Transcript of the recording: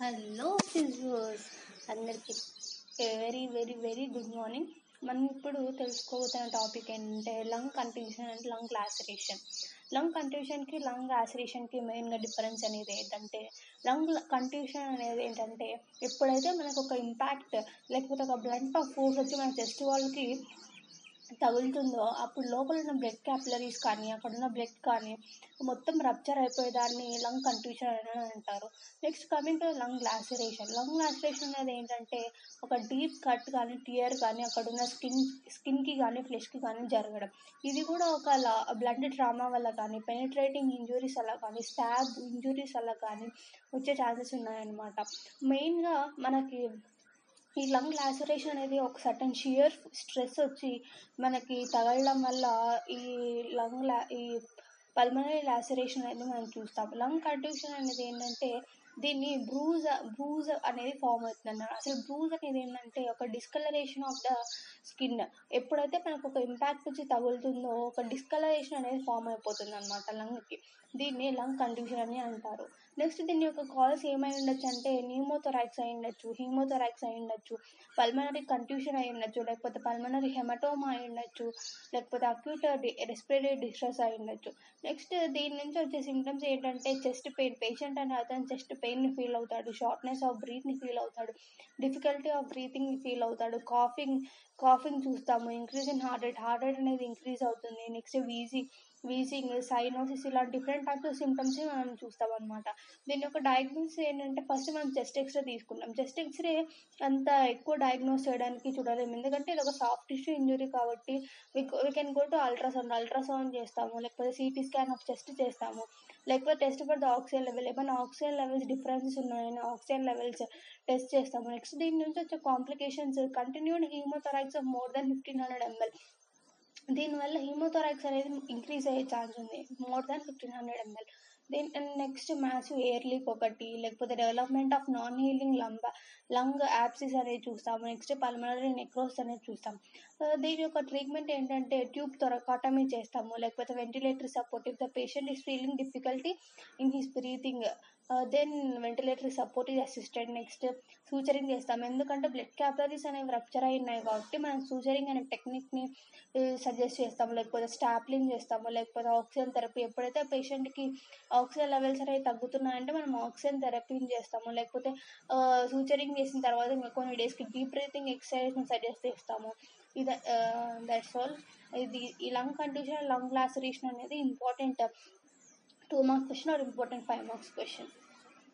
Hello physios అందరికి very very very good morning. మనం ఇప్పుడు తెలుసుకోబోతున్న టాపిక్ ఏంటంటే lung contusion and lung laceration. Lung కంటిషన్కి lung లాసరేషన్కి మెయిన్గా డిఫరెన్స్ అనేది ఏంటంటే లంగ్ కంటిషన్ అనేది ఏంటంటే ఎప్పుడైతే మనకు ఒక ఇంపాక్ట్ లేకపోతే ఒక బ్లడ్ ఆఫ్ ఫోర్స్ వచ్చి మన చెస్ట్ వాళ్ళకి తగులుతుందో అప్పుడు లోపల ఉన్న బ్లడ్ క్యాపిలరీస్ కానీ అక్కడ ఉన్న బ్లడ్ కానీ మొత్తం రప్చర్ అయిపోయేదాన్ని లంగ్ కంట్యూషన్ అని అంటారు. Next coming to lung laceration lung laceration అనేది ఏంటంటే ఒక డీప్ కట్ కానీ టియర్ కానీ అక్కడ ఉన్న స్కిన్ స్కిన్కి కానీ ఫ్లెష్కి కానీ జరగడం. ఇది కూడా ఒక బ్లడ్ ట్రామా వల్ల కానీ పెనిట్రేటింగ్ ఇంజురీస్ వల్ల కానీ స్టాబ్ ఇంజురీస్ వల్ల కానీ వచ్చే ఛాన్సెస్ ఉన్నాయన్నమాట. మెయిన్గా మనకి ఈ లంగ్ లాసరేషన్ అనేది ఒక సర్టన్ షియర్ స్ట్రెస్ వచ్చి మనకి తగలడం వల్ల ఈ లంగ్ లా ఈ పల్మనరీ లాసరేషన్ అనేది మనం చూస్తాం. లంగ్ కండిషన్ అనేది ఏంటంటే దీన్ని బ్రూజ్ బ్రూజ్ అనేది ఫామ్ అవుతుంది అన్నారు అసలు బ్రూజ్ అనేది ఏంటంటే ఒక డిస్కలరేషన్ ఆఫ్ ద స్కిన్ ఎప్పుడైతే మనకు ఒక ఇంపాక్ట్ వచ్చి తగులుతుందో ఒక డిస్కలరేషన్ అనేది ఫామ్ అయిపోతుంది అనమాట లంగ్కి. దీన్ని లంగ్ కండిషన్ అని అంటారు. నెక్స్ట్ దీని యొక్క కాల్స్ ఏమై ఉండొచ్చు అంటే న్యూమోథొరాక్స్ అయి ఉండొచ్చు హీమోథొరాక్స్ అయి ఉండొచ్చు పల్మనరీ కంట్యూషన్ అయి ఉండొచ్చు లేకపోతే పల్మనరీ హెమటోమా అయి ఉండొచ్చు లేకపోతే అక్యూట్ రెస్పిరేటరీ డిస్ట్రెస్ అయి ఉండొచ్చు. నెక్స్ట్ దీని నుంచి వచ్చే సిమ్టమ్స్ ఏంటంటే చెస్ట్ పెయిన్ పేషెంట్ అనే అతను చెస్ట్ పెయిన్ని ఫీల్ అవుతాడు షార్ట్నెస్ ఆఫ్ బ్రీత్ని ఫీల్ అవుతాడు డిఫికల్టీ ఆఫ్ బ్రీతింగ్ని ఫీల్ అవుతాడు. కాఫింగ్ కాఫింగ్ చూస్తాము. Increase in heart rate heart rate అనేది ఇంక్రీజ్ అవుతుంది. నెక్స్ట్ వీజీ వీజింగ్ సైనోసిస్ ఇలాంటి డిఫరెంట్ టైప్స్ ఆఫ్ సిమ్టమ్స్ మనం చూస్తాం అనమాట దీని యొక్క డయాగ్నోసిస్ ఏంటంటే ఫస్ట్ మనం చెస్ట్ ఎక్స్రే తీసుకున్నాం చెస్ట్ ఎక్స్రే అంత ఎక్కువ డయాగ్నోస్ చేయడానికి చూడలేము. ఎందుకంటే ఇది ఒక సాఫ్ట్ టిష్యూ ఇంజురీ కాబట్టి we can go to ultrasound ultrasound చేస్తాము. లేకపోతే సిటీ స్కాన్ ఆఫ్ చెస్ట్ చేస్తాము. లేకపోతే test for the oxygen level ఏమైనా ఆక్సిజన్ లెవెల్స్ డిఫరెన్సెస్ ఉన్నాయని ఆక్సిజన్ లెవెల్స్ టెస్ట్ చేస్తాము. నెక్స్ట్ దీని నుంచి వచ్చే complications continued haemothorax of more than fifteen hundred ml దీనివల్ల హీమోథొరాక్స్ అనేది ఇంక్రీజ్ అయ్యే ఛాన్స్ ఉంది more than fifteen hundred ML దీని నెక్స్ట్ మ్యాసివ్ ఎయిర్ లీక్ ఒకటి లేకపోతే డెవలప్మెంట్ ఆఫ్ నాన్ హీలింగ్ లంబ లంగ్ యాప్సిస్ అనేది చూస్తాము. నెక్స్ట్ పల్మనరీ నెక్రోస్ అనేది చూస్తాం uh, దీని యొక్క ట్రీట్మెంట్ ఏంటంటే ట్యూబ్ త్వరకాటమీ చేస్తాము. లేకపోతే ventilatory support if the patient is feeling difficulty in his breathing then ventilatory support is assisted next suturing చేస్తాం ఎందుకంటే బ్లడ్ క్యాపిలరీస్ అనేవి రప్చర్ అయి ఉన్నాయి కాబట్టి మనం సూచరింగ్ అనే టెక్నిక్ని సజెస్ట్ uh, చేస్తాము. లేకపోతే స్టాప్లింగ్ చేస్తాము. లేకపోతే ఆక్సిజన్ థెరపీ ఎప్పుడైతే పేషెంట్కి ఆక్సిజన్ లెవెల్స్ అనేవి తగ్గుతున్నాయంటే మనం ఆక్సిజన్ థెరపీని చేస్తాము. లేకపోతే సూచరింగ్ చేసిన తర్వాత ఇంకా కొన్ని డేస్కి డీప్ బ్రీతింగ్ ఎక్సర్సైజ్ని సజెస్ట్ చేస్తాము. ఇది దట్స్ ఆల్ ఇది ఈ లంగ్ కండిషన్ లంగ్ లాసరేషన్ అనేది important. Two marks question or important five marks question